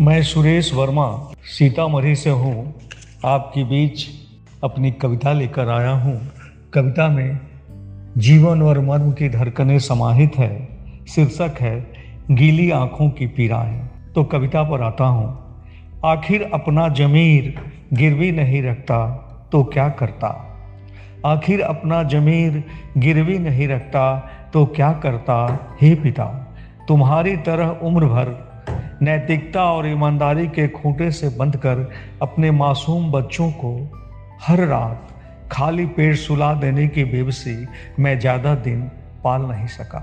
मैं सुरेश वर्मा, सीतामढ़ी से हूँ। आपके बीच अपनी कविता लेकर आया हूँ। कविता में, जीवन और मर्म की धड़कनें समाहित है, शीर्षक है, गीली आँखों की पीड़ाएँ। तो कविता पर आता हूँ। आखिर अपना जमीर गिरवी नहीं रखता तो क्या करता? आखिर अपना जमीर गिरवी नहीं रखता तो क्या करता? हे पिता तुम्हारी तरह उम्र भर नैतिकता और ईमानदारी के खूंटे से बंद कर अपने मासूम बच्चों को हर रात खाली पेट सुला देने की बेबसी मैं ज़्यादा दिन पाल नहीं सका।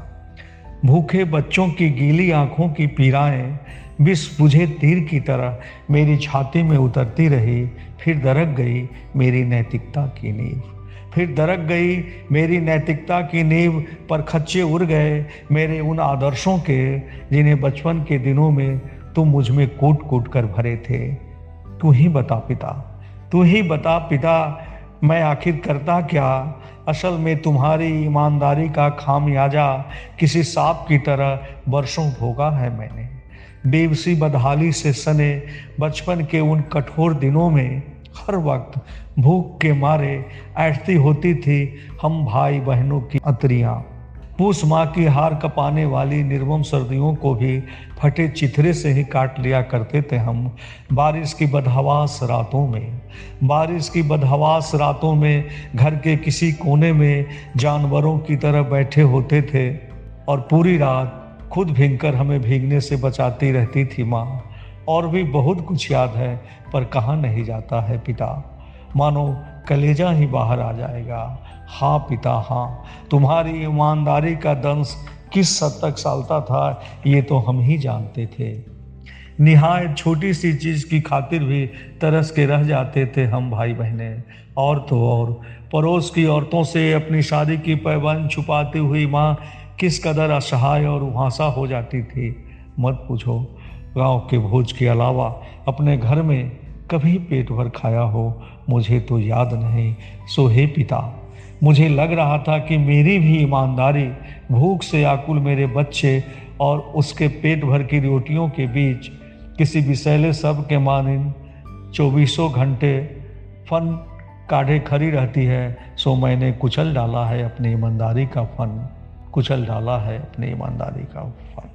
भूखे बच्चों की गीली आँखों की पीड़ाएँ विष बुझे तीर की तरह मेरी छाती में उतरती रही, फिर दरक गई मेरी नैतिकता की नींव। फिर दरक गई। मेरी नैतिकता की नींव पर खच्चे उड़ गए। मेरे उन आदर्शों के, जिन्हें बचपन के दिनों में तुम मुझमें कूट कूट कर भरे थे। तू ही बता पिता, तू ही बता पिता, मैं आखिर करता क्या? असल में तुम्हारी ईमानदारी का खामियाजा किसी सांप की तरह वर्षों भोगा है मैंने। बेबसी बदहाली से सने बचपन के उन कठोर दिनों में हर वक्त भूख के मारे ऐठती होती थी हम भाई बहनों की अतरियाँ। पूस माँ की हार कपाने वाली निर्मम सर्दियों को भी फटे चिथरे से ही काट लिया करते थे हम। बारिश की बदहवास रातों में, बारिश की बदहवास रातों में घर के किसी कोने में जानवरों की तरह बैठे होते थे और पूरी रात खुद भींग हमें भीगने से बचाती रहती थी माँ। और भी बहुत कुछ याद है, पर कहाँ नहीं जाता है पिता। मानो कलेजा ही बाहर आ जाएगा। हाँ पिता हाँ। तुम्हारी ईमानदारी का दंश किस हद तक सालता था, ये तो हम ही जानते थे। निहायत छोटी सी चीज़ की खातिर भी तरस के रह जाते थे हम भाई बहने और तो और, पड़ोस की औरतों से अपनी शादी की पैबंद छुपाती हुई माँ किस कदर असहाय और उहासा हो जाती थी। मत पूछो। गाँव के भोज के अलावा अपने घर में कभी पेट भर खाया हो, मुझे तो याद नहीं। सो हे पिता, मुझे लग रहा था कि मेरी भी ईमानदारी भूख से आकुल मेरे बच्चे और उसके पेट भर की रोटियों के बीच किसी विषैले सब के मानिन। चौबीसों घंटे फन काढ़े खड़ी रहती है, सो मैंने कुचल डाला है अपनी ईमानदारी का फन। कुचल डाला है अपनी ईमानदारी का फन।